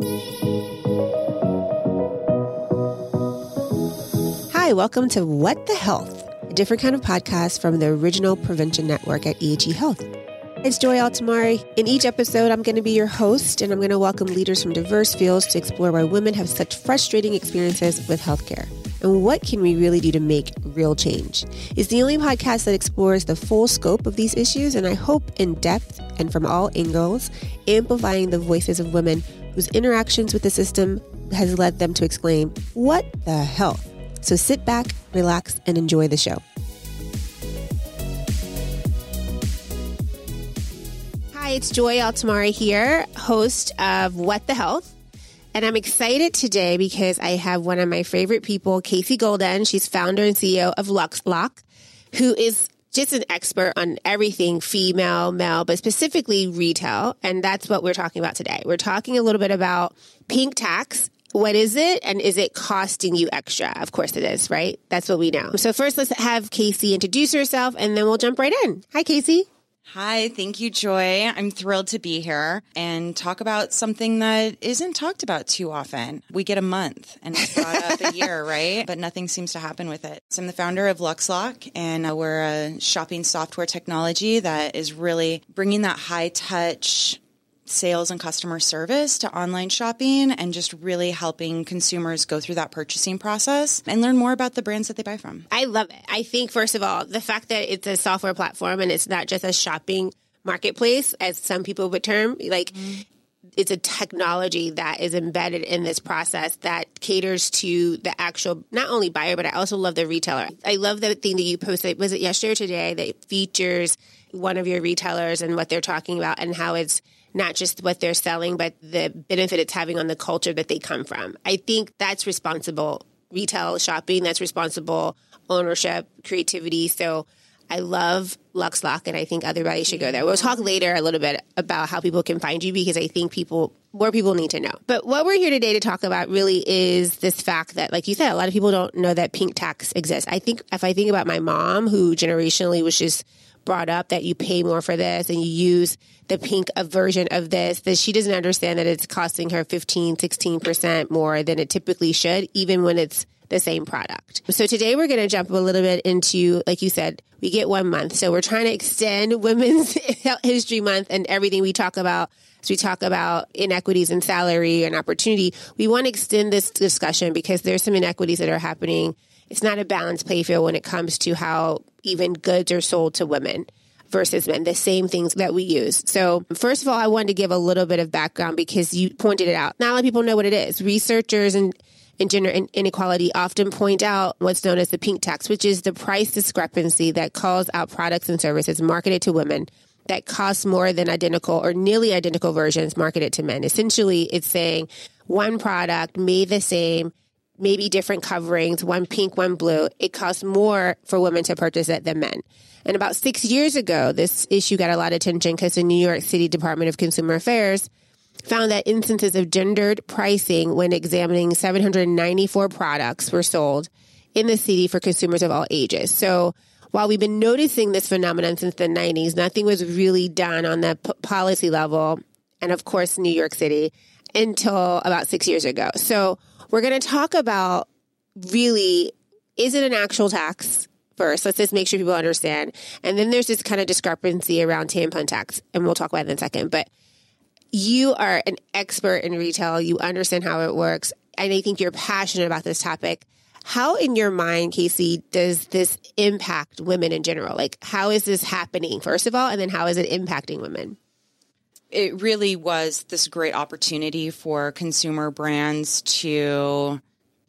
Hi, welcome to What the Health, a different kind of podcast from the original prevention network at EHE Health. It's Joy Altimare. In each episode, I'm going to be your host, and I'm going to welcome leaders from diverse fields to explore why women have such frustrating experiences with healthcare and what can we really do to make real change. It's the only podcast that explores the full scope of these issues, and I hope in depth and from all angles, amplifying the voices of women whose interactions with the system has led them to exclaim, What the hell? So sit back, relax, and enjoy the show. Hi, it's Joy Altimare here, host of What the Health. And I'm excited today because I have one of my favorite people, Casey Golden. She's founder and CEO of LuxLock, who is just an expert on everything female, male, but specifically retail. And that's what we're talking about today. We're talking a little bit about pink tax what is it and is it costing you extra? Of course it is, right? That's what we know. So first let's have Casey introduce herself and then we'll jump right in. Hi, Casey. Hi, thank you, Joy. I'm thrilled to be here and talk about something that isn't talked about too often. We get a month and it's brought up a year, right? But nothing seems to happen with it. So I'm the founder of LuxLock and uh, we're a shopping software technology that is really bringing that high touch sales and customer service to online shopping and just really helping consumers go through that purchasing process and learn more about the brands that they buy from. I love it. I think, first of all, the fact that it's a software platform and it's not just a shopping marketplace, as some people would term, like, mm-hmm. It's a technology that is embedded in this process that caters to the actual, not only buyer, but I also love the retailer. I love the thing that you posted, was it yesterday or today, that features one of your retailers and what they're talking about and how it's not just what they're selling, but the benefit it's having on the culture that they come from. I think that's responsible retail shopping, that's responsible ownership, creativity. So I love Lux Lock, and I think everybody should go there. We'll talk later a little bit about how people can find you because I think people, more people need to know. But what we're here today to talk about really is this fact that, like you said, a lot of people don't know that pink tax exists. I think if I think about my mom who generationally was just brought up that you pay more for this and you use the pink version of this, that she doesn't understand that it's costing her 15, 16% more than it typically should, even when it's the same product. So today we're going to jump a little bit into, like you said, we get one month. So we're trying to extend Women's History Month and everything we talk about. As we talk about inequities in salary and opportunity, we want to extend this discussion because there's some inequities that are happening. It's not a balanced playfield when it comes to how even goods are sold to women versus men, the same things that we use. So first of all, I wanted to give a little bit of background because you pointed it out. Not a lot of people know what it is. Researchers and in gender inequality often point out what's known as the pink tax, which is the price discrepancy that calls out products and services marketed to women that cost more than identical or nearly identical versions marketed to men. Essentially, it's saying one product made the same maybe different coverings, one pink, one blue, it costs more for women to purchase it than men. And about six years ago, this issue got a lot of attention because the New York City Department of Consumer Affairs found that instances of gendered pricing when examining 794 products were sold in the city for consumers of all ages. So while we've been noticing this phenomenon since the 90s, nothing was really done on the p- policy level. And of course, New York City until about six years ago. So we're going to talk about really is it an actual tax first? Let's just make sure people understand. And then there's this kind of discrepancy around tampon tax, and we'll talk about it in a second. But you are an expert in retail, you understand how it works, and I think you're passionate about this topic. How, in your mind, Casey, does this impact women in general? Like, how is this happening, first of all, and then how is it impacting women? it really was this great opportunity for consumer brands to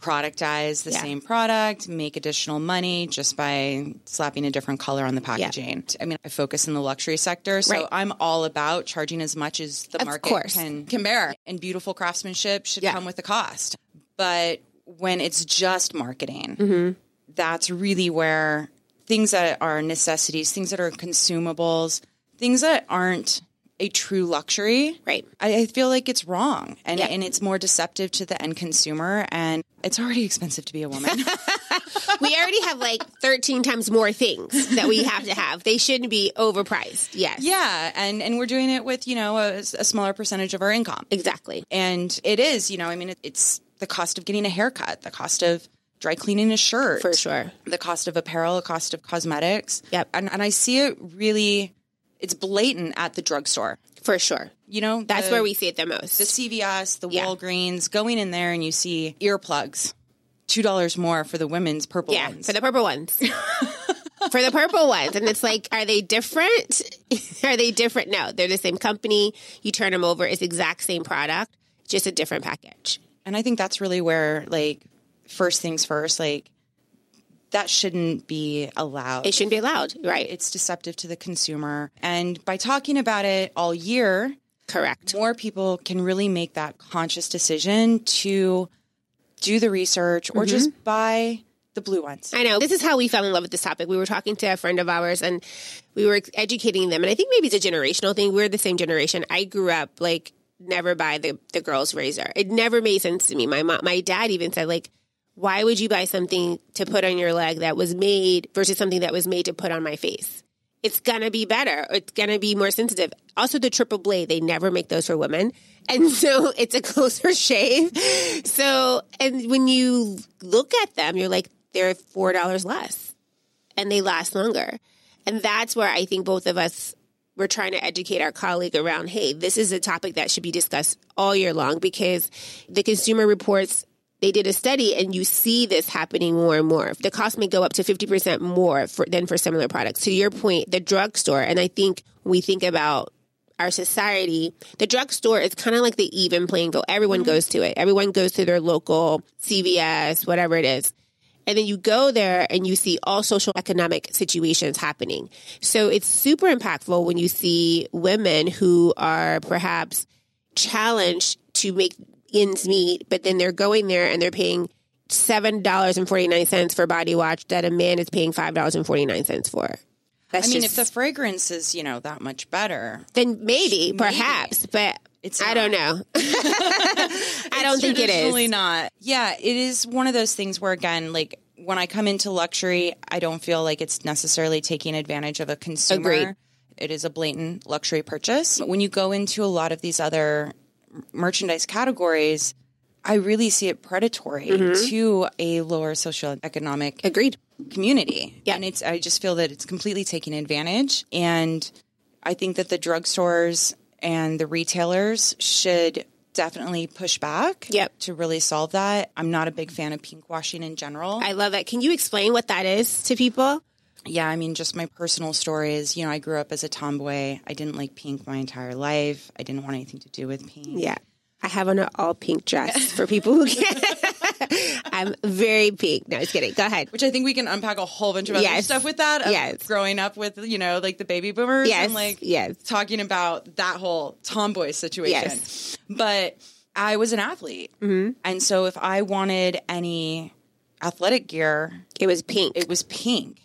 productize the yeah. same product, make additional money just by slapping a different color on the packaging. Yeah. I mean, I focus in the luxury sector, so right. I'm all about charging as much as the of market course. can can bear. And beautiful craftsmanship should yeah. come with a cost. But when it's just marketing, mm-hmm. that's really where things that are necessities, things that are consumables, things that aren't a true luxury, right? I, I feel like it's wrong, and and it's more deceptive to the end consumer, and it's already expensive to be a woman. we already have like 13 times more things that we have to have. They shouldn't be overpriced. Yes. Yeah, and and we're doing it with you know a, a smaller percentage of our income. Exactly. And it is, you know, I mean, it, it's the cost of getting a haircut, the cost of dry cleaning a shirt, For sure. the cost of apparel, the cost of cosmetics. Yep. And and I see it really, it's blatant at the drugstore. For sure. You know, That's the- where we see it the most. the CVS, the Yeah. Walgreens, going in there and you see earplugs, two dollars more for the women's purple yeah, ones. for the purple ones. for the purple ones. And it's like, are they different? are they different? No, they're the same company. You turn them over, it's the exact same product, just a different package. And I think that's really where, like, first things first, like, that shouldn't be allowed. It shouldn't be allowed, right? it's deceptive to the consumer. And by talking about it all year, Correct. more people can really make that conscious decision to do the research or mm-hmm. just buy the blue ones. I know. This is how we fell in love with this topic. We were talking to a friend of ours and we were educating them. And I think maybe it's a generational thing. We're the same generation. I grew up like never buy the, the girl's razor. It never made sense to me. My mom, my dad even said like, why would you buy something to put on your leg that was made versus something that was made to put on my face? It's gonna be better. It's gonna be more sensitive. Also, the triple blade, they never make those for women. And so it's a closer shave. So, and when you look at them, you're like, they're $4 less and they last longer. And that's where I think both of us we're trying to educate our colleague around, hey, this is a topic that should be discussed all year long because the consumer reports they did a study and you see this happening more and more. The cost may go up to 50% more for, than for similar products. To your point, the drugstore, and I think we think about our society, the drugstore is kind of like the even playing field. Everyone mm-hmm. goes to it. Everyone goes to their local CVS, whatever it is. And then you go there and you see all social economic situations happening. So it's super impactful when you see women who are perhaps challenged to make ends meet, but then they're going there and they're paying seven dollars and forty nine cents for body wash that a man is paying five dollars and forty nine cents for. That's I mean, just, if the fragrance is, you know, that much better, then maybe, perhaps, but It's I don't know. I don't think it is. is. not. Yeah, it is one of those things where again, like when I come into luxury, I don't feel like it's necessarily taking advantage of a consumer. Agreed. It is a blatant luxury purchase. When you go into a lot of these other merchandise categories, I really see it predatory Mm-hmm. to a lower socioeconomic Agreed. community. Yeah. And it's I just feel that it's completely taking advantage. And I think that the drugstores and the retailers should definitely push back Yep. to really solve that. I'm not a big fan of pink washing in general. I love it. Can you explain what that is to people? Yeah, I mean just my personal story is, you know, I grew up as a tomboy. I didn't like pink my entire life. I didn't want anything to do with pink. Yeah. I have on an all pink dress for people who can. I'm very pink. No, just kidding. Go ahead. Which I think we can unpack a whole bunch of other Yes. stuff with that. Of Yes. Growing up with, you know, like the baby boomers Yes. and like Yes. talking about that whole tomboy situation. Yes. But I was an athlete. Mm-hmm. And so if I wanted any athletic gear, It was pink. it was pink.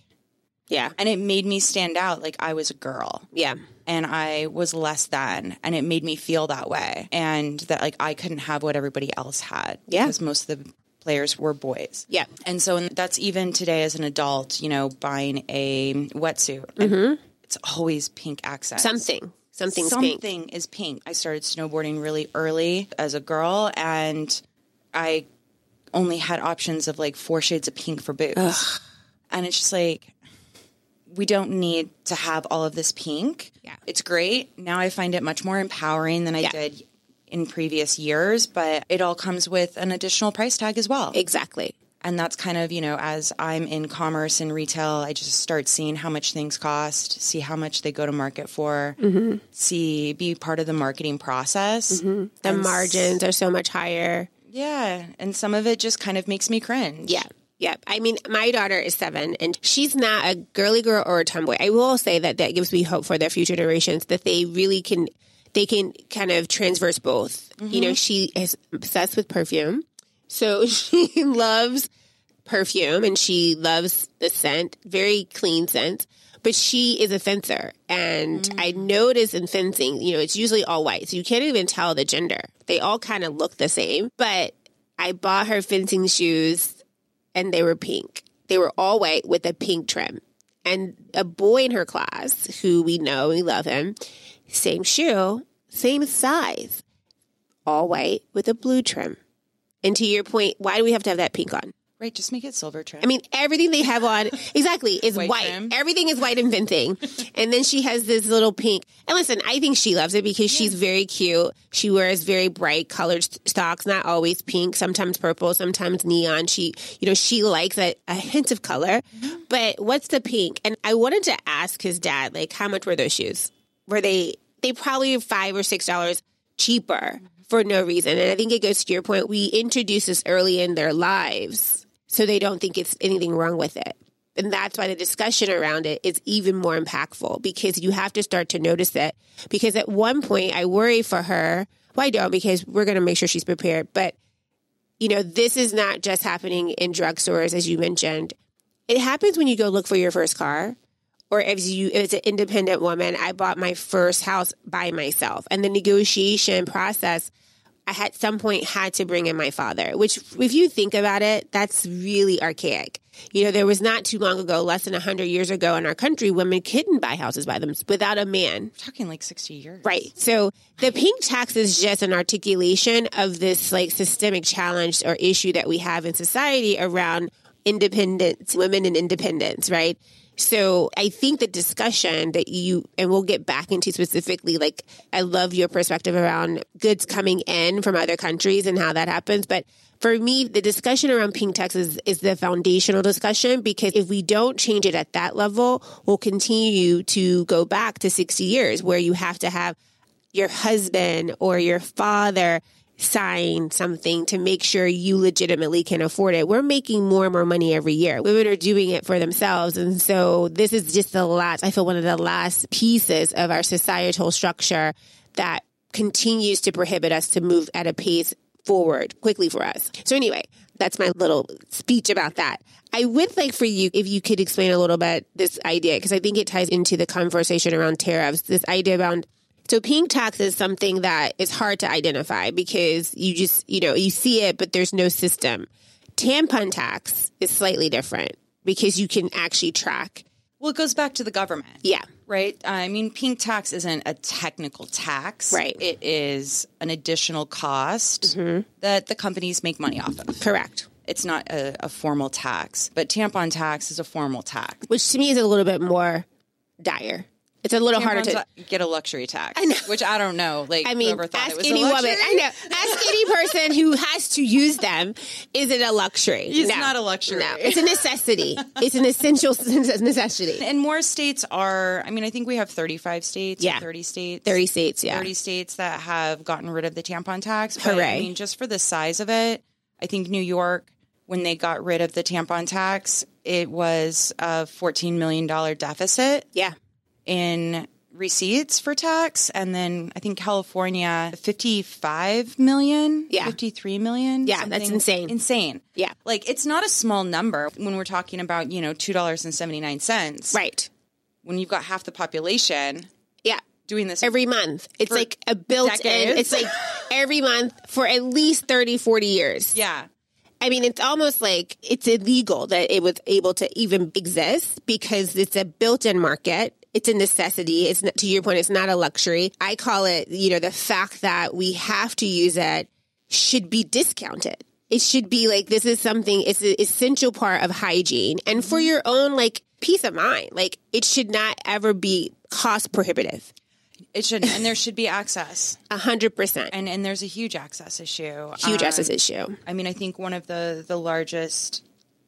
Yeah. And it made me stand out like I was a girl Yeah. and I was less than. And it made me feel that way. And that like I couldn't have what everybody else had. Yeah. Because most of the players were boys. Yeah. And so and that's even today as an adult, you know, buying a wetsuit. Mm-hmm. It's always pink accents. Something. Something's pink. Something is pink. I started snowboarding really early as a girl and I only had options of like four shades of pink for boots. And it's just like we don't need to have all of this pink. Yeah. It's great. Now I find it much more empowering than I Yeah. did in previous years, but it all comes with an additional price tag as well. Exactly. And that's kind of, you know, as I'm in commerce and retail, I just start seeing how much things cost, see how much they go to market for, Mm-hmm. see, be part of the marketing process. The margins are so much higher. Yeah. And some of it just kind of makes me cringe. Yeah. Yeah. I mean, my daughter is seven and she's not a girly girl or a tomboy. I will say that that gives me hope for their future generations that they really can, they can kind of transverse both. You know, mm-hmm. she is obsessed with perfume. So she loves perfume and she loves the scent, very clean scent. But she is a fencer. And mm-hmm. I notice in fencing, you know, it's usually all white. So you can't even tell the gender. They all kind of look the same. But I bought her fencing shoes and they were pink. They were all white with a pink trim. And a boy in her class, who we know, we love him, same shoe, same size, all white with a blue trim. And to your point, why do we have to have that pink on? Right, just make it silver trim. I mean, everything they have on exactly is white. White. Everything is white and fencing. and then she has this little pink. And listen, I think she loves it because she's very cute. She wears very bright colored stocks, not always pink, sometimes purple, sometimes neon. She, you know, she likes a, a hint of color. Mm-hmm. But what's the pink? And I wanted to ask his dad, like, how much were those shoes? Were they, they probably five or six dollars cheaper mm-hmm. for no reason. And I think it goes to your point. We introduce this early in their lives so they don't think it's anything wrong with it. And that's why the discussion around it is even more impactful because you have to start to notice it. Because at one point, I worry for her. Well, I don't because we're going to make sure she's prepared. But, you know, this is not just happening in drugstores, as you mentioned. It happens when you go look for your first car or if you if it's an independent woman i bought my first house by myself and the negotiation process i had some point had to bring in my father which if you think about it that's really archaic you know there was not too long ago less than 100 years ago in our country women couldn't buy houses by them without a man We're talking like 60 years. Right. So the pink tax is just an articulation of this like systemic challenge or issue that we have in society around independence, women and independence, right? So I think the discussion that you, and we'll get back into specifically, like, I love your perspective around goods coming in from other countries and how that happens. But for me, the discussion around pink tax is, is the foundational discussion because if we don't change it at that level, we'll continue to go back to 60 years where you have to have your husband or your father sign something to make sure you legitimately can afford it. We're making more and more money every year. Women are doing it for themselves. And so this is just the last, I feel one of the last pieces of our societal structure that continues to prohibit us to move at a pace forward quickly for us. So anyway, that's my little speech about that. I would like for you, if you could explain a little bit this idea, because I think it ties into the conversation around tariffs, this idea around so pink tax is something that is hard to identify because you just, you know, you see it, but there's no system. Tampon tax is slightly different because you can actually track. Well, it goes back to the government. Yeah. Right. I mean, pink tax isn't a technical tax. Right. It is an additional cost mm-hmm. that the companies make money off of. Correct. It's not a, a formal tax, but tampon tax is a formal tax. Which to me is a little bit more dire. It's a little harder to. get a luxury tax. I know. Which I don't know. Like, I mean, thought ask it was any a woman. I know. Ask any person who has to use them. Is it a luxury? It's No. not a luxury. No, it's a necessity. it's an essential necessity. And more states are, I mean, I think we have 35 states, Yeah. 30 states. 30 states, yeah. 30 states that have gotten rid of the tampon tax. But, Hooray. I mean, just for the size of it, I think New York, when they got rid of the tampon tax, it was a $14 million deficit Yeah. In receipts for tax. And then I think California, 55 million, Yeah. 53 million. Yeah, that's insane. Insane. Yeah. Like it's not a small number when we're talking about, you know, $2.79. Right. When you've got half the population Yeah. doing this every month. It's like a built in. decades. It's like every month for at least 30, 40 years. Yeah. I mean, it's almost like it's illegal that it was able to even exist because it's a built in market. It's a necessity. It's not, to your point, it's not a luxury. I call it, you know, the fact that we have to use it should be discounted. It should be like this is something, it's an essential part of hygiene and for your own like peace of mind. Like it should not ever be cost prohibitive. It should and there should be access. A hundred percent. And and there's a huge access issue. Huge Um, access issue. I mean, I think one of the the largest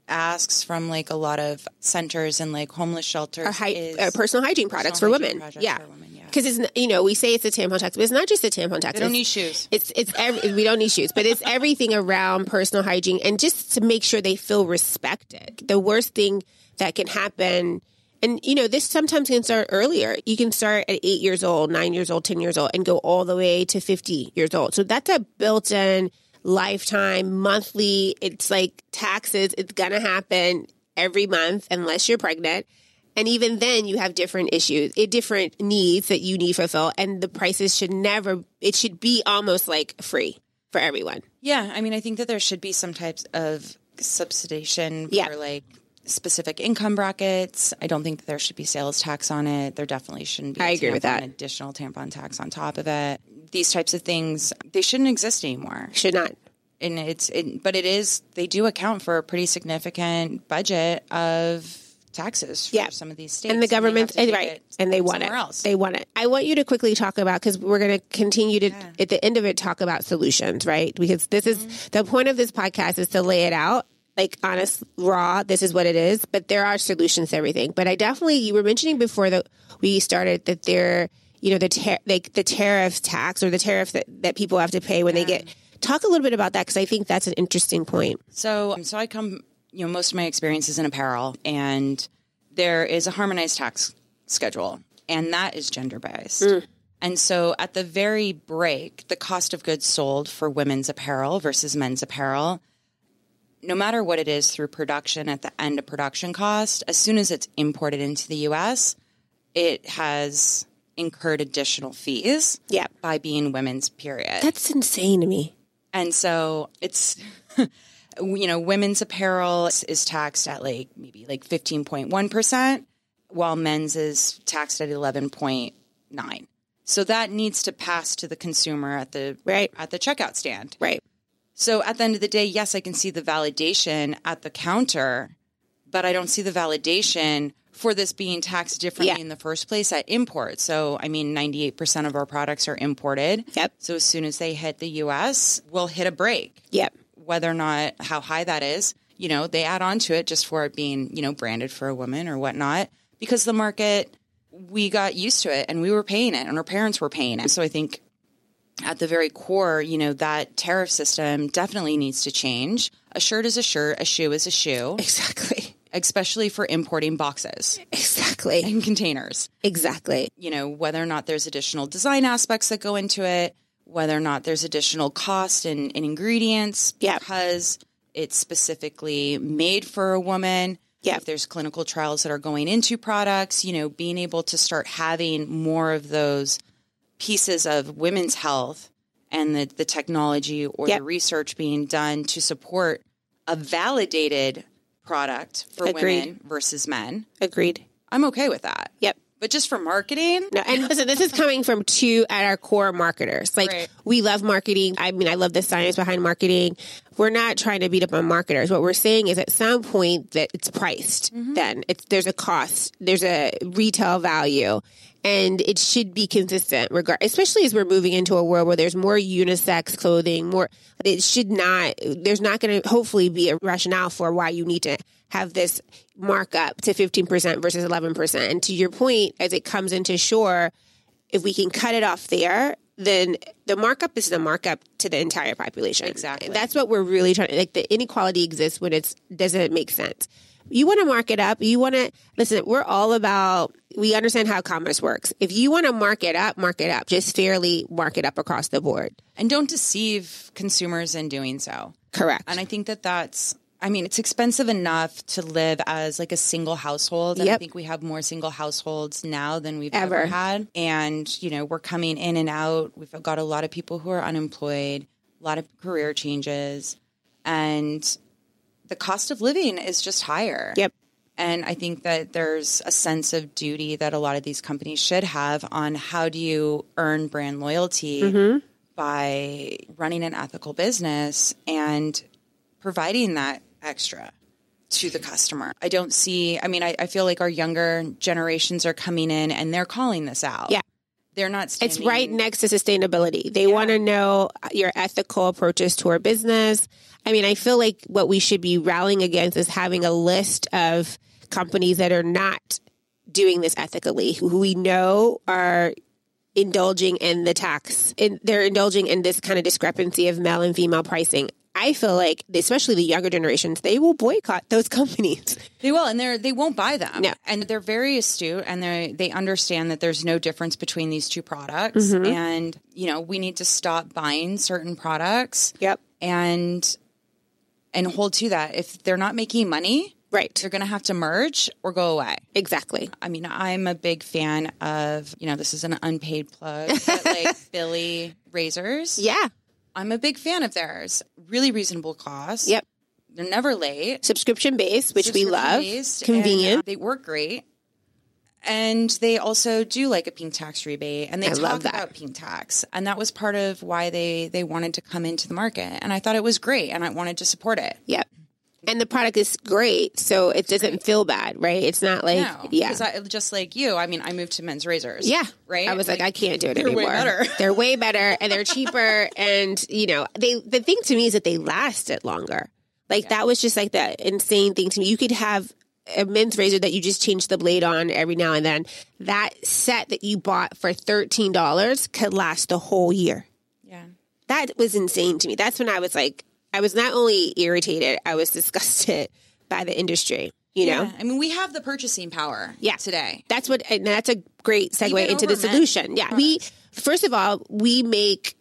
asks from like a lot of centers and like homeless shelters Or hy- is uh, personal hygiene products personal for hygiene women. Yeah. for women, yeah. Because it's, you know, we say it's a tampon tax, but it's not just a tampon tax. they don't need shoes. It's it's every, we don't need shoes, but it's everything around personal hygiene and just to make sure they feel respected. The worst thing that can happen, and you know, this sometimes can start earlier. You can start at eight years old, nine years old, ten years old, and go all the way to fifty years old. So that's a built-in lifetime monthly. It's like taxes. It's gonna happen every month unless you're pregnant. And even then, you have different issues, eh, different needs that you need fulfilled, and the prices should never. It should be almost like free for everyone. Yeah, I mean, I think that there should be some types of subsidization Yeah. for like specific income brackets. I don't think that there should be sales tax on it. There definitely shouldn't be. I agree with that. Additional tampon tax on top of it. These types of things they shouldn't exist anymore. Should not. And it's it, but it is they do account for a pretty significant budget of taxes for Yeah. some of these states. and the government take right and they want it else. they want it i want you to quickly talk about because we're going to continue to at the end of it talk about solutions right because this is Mm-hmm. the point of this podcast is to lay it out like honest raw this is what it is but there are solutions to everything. But i definitely you were mentioning before that we started that there you know the tar- like the tariff tax or the tariff that, that people have to pay when they get talk a little bit about that because i think that's an interesting point. So, so I come, you know, most of my experience is in apparel, and there is a harmonized tax schedule, and that is gender based. Mm. And so, at the very break, the cost of goods sold for women's apparel versus men's apparel, no matter what it is through production at the end of production cost, as soon as it's imported into the US, it has incurred additional fees yeah by being women's period. that's insane to me And so it's, you know, women's apparel is, is taxed at like maybe like 15.1%, while men's is taxed at 11.9. So that needs to pass to the consumer at the Right. at the checkout stand. right So at the end of the day, yes, I can see the validation at the counter, but I don't see the validation for this being taxed differently Yeah. in the first place at import. So, I mean, 98% of our products are imported. Yep. So as soon as they hit the US, we'll hit a break. yep Whether or not how high that is, you know, they add on to it just for it being, you know, branded for a woman or whatnot. Because the market, we got used to it and we were paying it and our parents were paying it. So I think at the very core, you know, that tariff system definitely needs to change. A shirt is a shirt, a shoe is a shoe, exactly especially for importing boxes exactly and containers. exactly You know, whether or not there's additional design aspects that go into it, whether or not there's additional cost and, and ingredients Yeah. because it's specifically made for a woman. Yeah. If there's clinical trials that are going into products, you know, being able to start having more of those pieces of women's health and the, the technology or Yep. the research being done to support a validated product for Agreed. women versus men. agreed I'm okay with that. yep But just for marketing, No, and listen, this is coming from two at our core marketers. Like Right. we love marketing. I mean, I love the science behind marketing. We're not trying to beat up on marketers. What we're saying is at some point that it's priced. Mm-hmm. Then it's there's a cost, there's a retail value, and it should be consistent. Regard, especially as we're moving into a world where there's more unisex clothing. More, it should not. There's not going to hopefully be a rationale for why you need to have this markup to 15% versus 11%. And to your point, as it comes into shore, if we can cut it off there, then the markup is the markup to the entire population. Exactly. That's what we're really trying to like the inequality exists when it's doesn't make sense. You want to mark it up. You want to listen, we're all about we understand how commerce works. If you want to mark it up, mark it up. Just fairly mark it up across the board. and don't deceive consumers in doing so. Correct. And I think that that's, I mean, it's expensive enough to live as like a single household. And I think we have more single households now than we've ever, Ever. had. And, you know, we're coming in and out. We've got a lot of people who are unemployed, a lot of career changes, and the cost of living is just higher. Yep. And I think that there's a sense of duty that a lot of these companies should have on how do you earn brand loyalty Mm-hmm. by running an ethical business and providing that extra to the customer. I don't see, I mean, I, I feel like our younger generations are coming in and they're calling this out. Yeah. They're not It's right next to sustainability. They want to know your ethical approaches to our business. I mean, I feel like what we should be rallying against is having a list of companies that are not doing this ethically, who we know are indulging in the tax, and they're indulging in this kind of discrepancy of male and female pricing. I feel like, especially the younger generations, they will boycott those companies. They will, and they're they won't buy them. No. and they're very astute, and they they understand that there's no difference between these two products, mm-hmm. and you know we need to stop buying certain products. Yep. and and hold to that. If they're not making money, Right. they're going to have to merge or go away. Exactly. I mean, I'm a big fan of you know this is an unpaid plug, but like Billie razors. Yeah. I'm a big fan of theirs. Really reasonable cost. Yep. They're never late. Subscription based, which we love. Subscription-based, Convenient. and, uh, they work great. And they also do like a pink tax rebate and they I talk that. about pink tax. And that was part of why they they wanted to come into the market. And I thought it was great and I wanted to support it. Yep. And the product is great, so it doesn't feel bad, right? It's not like, No, yeah. I, just like you, I mean, I moved to men's razors. Yeah. right. I was like, I can't do it they're way anymore. better. they're way better and they're cheaper. and, you know, they, the thing to me is that they lasted longer. Like that was just like the insane thing to me. You could have a men's razor that you just change the blade on every now and then. That set that you bought for $13 could last the whole year. yeah, That was insane to me. That's when I was like, I was not only irritated, I was disgusted by the industry, you know? yeah. I mean, we have the purchasing power. Yeah. today. That's what, and that's a great segue into the solution. Yeah. We, first of all, we make,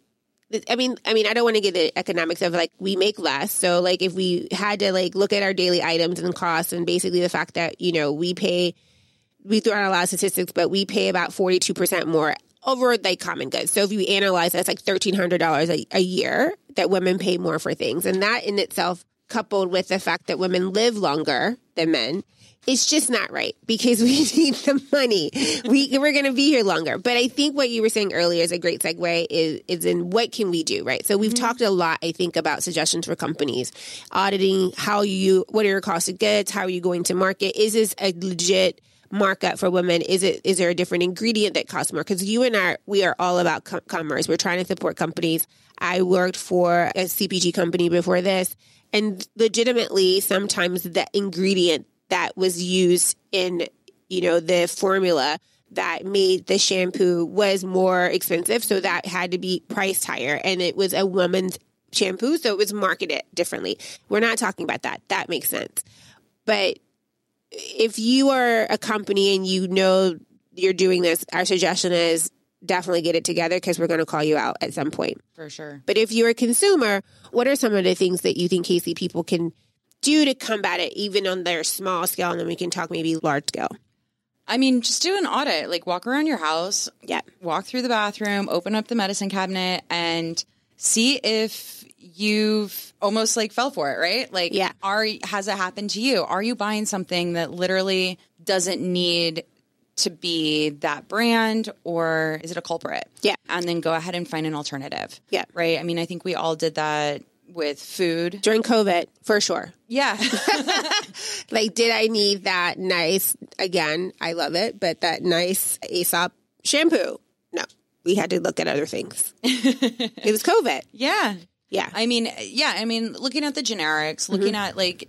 I mean, I mean, I don't want to get the economics of like we make less. So like if we had to like look at our daily items and costs and basically the fact that, you know, we pay, we threw out a lot of statistics, but we pay about 42% more over like common goods. So if you analyze that's like $1,300 a, a year that women pay more for things. And that in itself, coupled with the fact that women live longer than men, it's just not right because we need the money. We we're going to be here longer. But I think what you were saying earlier is a great segue is is in what can we do, right? So we've mm-hmm. talked a lot I think about suggestions for companies, auditing how you what are your cost of goods, how are you going to market? Is this a legit markup for women? Is it is there a different ingredient that costs more? Because you and I we are all about co- commerce. We're trying to support companies. I worked for a CPG company before this, and legitimately, sometimes the ingredient that was used in you know the formula that made the shampoo was more expensive, so that had to be priced higher, and it was a woman's shampoo, so it was marketed differently. We're not talking about that. That makes sense, but if you are a company and you know you're doing this, our suggestion is definitely get it together because we're going to call you out at some point. For sure. But if you're a consumer, what are some of the things that you think Casey people can do to combat it, even on their small scale, and then we can talk maybe large scale? I mean, just do an audit. Like walk around your house, Yeah, walk through the bathroom, open up the medicine cabinet, and see if you've almost like fell for it, right? Like, Yeah. are has it happened to you? Are you buying something that literally doesn't need to be that brand, or is it a culprit? Yeah. and then go ahead and find an alternative. Yeah. right. I mean, I think we all did that with food. during COVID, for sure. Yeah, Like, did I need that nice? Again, I love it, but that nice Aesop shampoo? No, we had to look at other things. it was COVID. yeah. Yeah, I mean, yeah, I mean, looking at the generics, looking mm-hmm. at like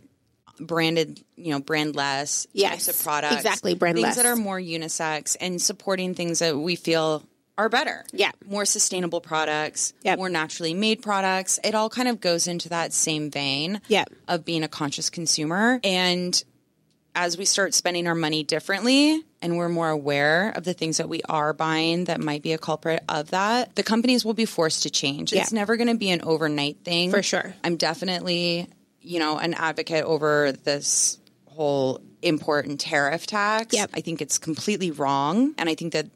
branded, you know, brand less Yes, types of products, exactly, brand things less. that are more unisex and supporting things that we feel are better. Yeah. more sustainable products, Yep. more naturally made products. It all kind of goes into that same vein Yep. of being a conscious consumer and. As we start spending our money differently and we're more aware of the things that we are buying that might be a culprit of that, the companies will be forced to change. It's never going to be an overnight thing. For sure. I'm definitely, you know, an advocate over this whole import and tariff tax. Yep. I think it's completely wrong. And I think that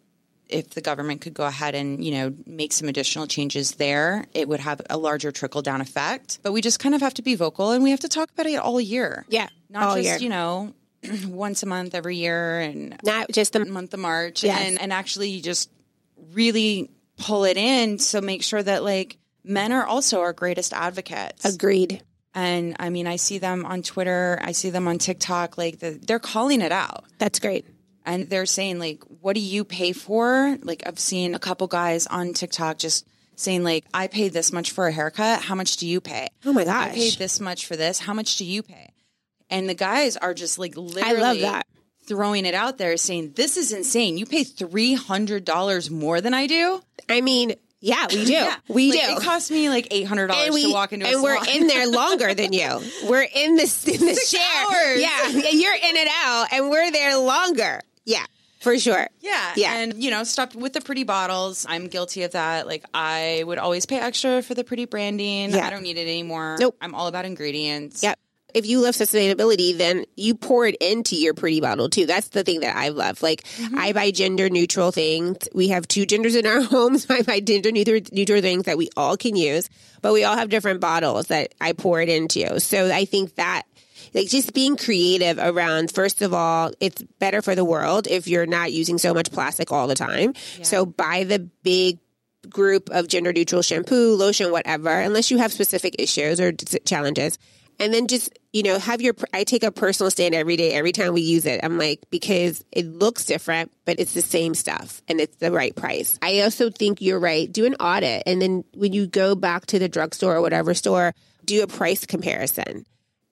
if the government could go ahead and, you know, make some additional changes there, it would have a larger trickle down effect. But we just kind of have to be vocal and we have to talk about it all year. Yeah, Not all just, year. you know, once a month every year and not just the month of March Yes. and, and actually just really pull it in. So make sure that like men are also our greatest advocates. agreed. And I mean, I see them on Twitter, I see them on TikTok, like the, they're calling it out. That's great. And they're saying, like, what do you pay for? Like, I've seen a couple guys on TikTok just saying, like, I pay this much for a haircut. How much do you pay? Oh my gosh. I paid this much for this. How much do you pay? And the guys are just like literally I love that. throwing it out there saying, This is insane. You pay $300 more than I do? I mean, yeah, we do. Yeah. We Like, do. It cost me like $800 to walk into a and we're in there longer than you. We're in this in the chair. hours. Yeah, you're in and out, and we're there longer. Yeah, for sure. Yeah. Yeah. And, you know, stop with the pretty bottles. I'm guilty of that. Like, I would always pay extra for the pretty branding. Yeah. I don't need it anymore. Nope. I'm all about ingredients. Yep. If you love sustainability, then you pour it into your pretty bottle too. That's the thing that I love. Like mm-hmm. I buy gender neutral things. We have two genders in our homes. I buy gender neutral, neutral things that we all can use, but we all have different bottles that I pour it into. So I think that like just being creative around first of all it's better for the world if you're not using so much plastic all the time yeah. so buy the big group of gender neutral shampoo lotion whatever unless you have specific issues or challenges and then just you know have your i take a personal stand every day every time we use it i'm like because it looks different but it's the same stuff and it's the right price i also think you're right do an audit and then when you go back to the drugstore or whatever store do a price comparison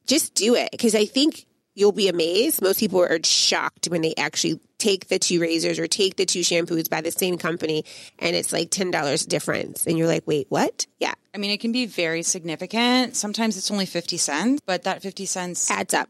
just do it because I think you'll be amazed. Most people are shocked when they actually take the two razors or take the two shampoos by the same company and it's like $10 difference. And you're like, wait, what? Yeah. I mean, it can be very significant. Sometimes it's only 50 cents, but that 50 cents adds up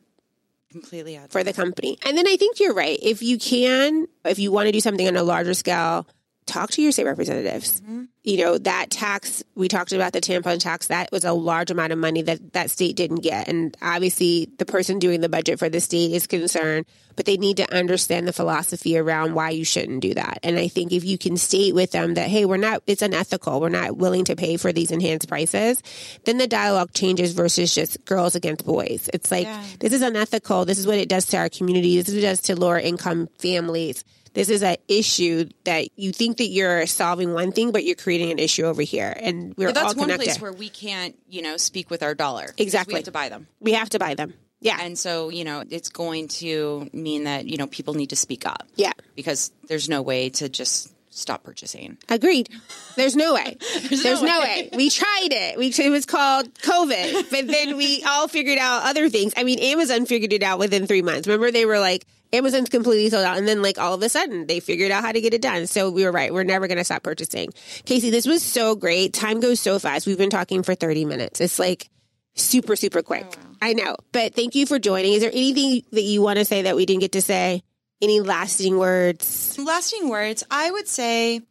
completely adds for up. the company. And then I think you're right. If you can, if you want to do something on a larger scale, talk to your state representatives. Mm-hmm. You know, that tax, we talked about the tampon tax, that was a large amount of money that that state didn't get. And obviously, the person doing the budget for the state is concerned, but they need to understand the philosophy around why you shouldn't do that. And I think if you can state with them that, hey, we're not, it's unethical, we're not willing to pay for these enhanced prices, then the dialogue changes versus just girls against boys. It's like, yeah. this is unethical. This is what it does to our community. This is what it does to lower income families this is an issue that you think that you're solving one thing, but you're creating an issue over here, and we're that's all connected. one place where we can't, you know, speak with our dollar. Exactly, we have to buy them. We have to buy them. Yeah, and so you know, it's going to mean that you know people need to speak up. Yeah, because there's no way to just stop purchasing. Agreed. There's no way. There's, There's no, way. way. We tried it. We it was called COVID, but then we all figured out other things. I mean, Amazon figured it out within three months. Remember, they were like Amazon's completely sold out. And then like all of a sudden they figured out how to get it done. So we were right. We're never going to stop purchasing. Casey, this was so great. Time goes so fast. We've been talking for 30 minutes. It's like super, super quick. Oh, wow. I know, but thank you for joining. Is there anything that you want to say that we didn't get to say? Any lasting words? Lasting words. I would say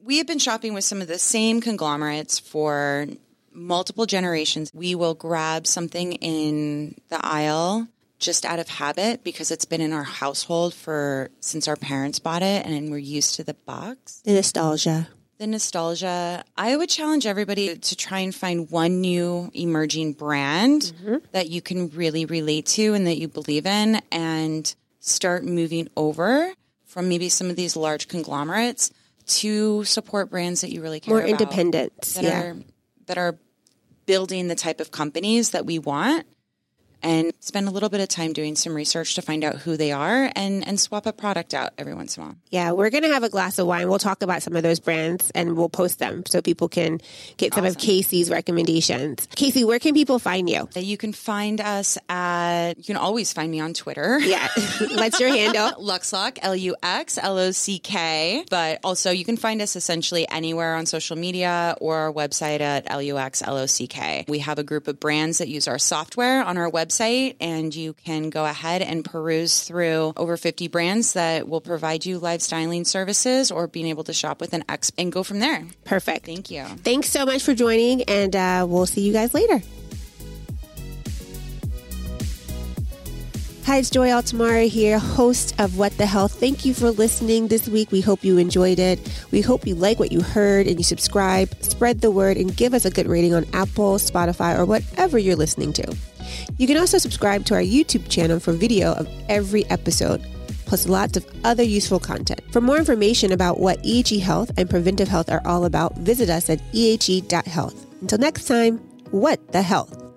we have been shopping with some of the same conglomerates for multiple generations. We will grab something in the aisle just out of habit because it's been in our household for since our parents bought it and we're used to the box. The nostalgia. The nostalgia. I would challenge everybody to try and find one new emerging brand mm-hmm. that you can really relate to and that you believe in and start moving over from maybe some of these large conglomerates to support brands that you really care More about. More independent. That yeah. are that are building the type of companies that we want and spend a little bit of time doing some research to find out who they are and, and swap a product out every once in a while. Yeah, we're going to have a glass of wine. We'll talk about some of those brands and we'll post them so people can get some awesome. of Casey's recommendations. Casey, where can people find you? You can find us at, you can always find me on Twitter. Yeah. What's your handle? Luxlock, L U X L O C K. But also you can find us essentially anywhere on social media or our website at L U X L O C K. We have a group of brands that use our software on our website website and you can go ahead and peruse through over 50 brands that will provide you live styling services or being able to shop with an X and go from there. Perfect. Thank you. Thanks so much for joining, and uh, we'll see you guys later. Hi, it's Joy Altimare here, host of What the Health. Thank you for listening this week. We hope you enjoyed it. We hope you like what you heard and you subscribe, spread the word, and give us a good rating on Apple, Spotify, or whatever you're listening to. You can also subscribe to our YouTube channel for video of every episode, plus lots of other useful content. For more information about what EHE Health and preventive health are all about, visit us at ehe.health. Until next time, what the health?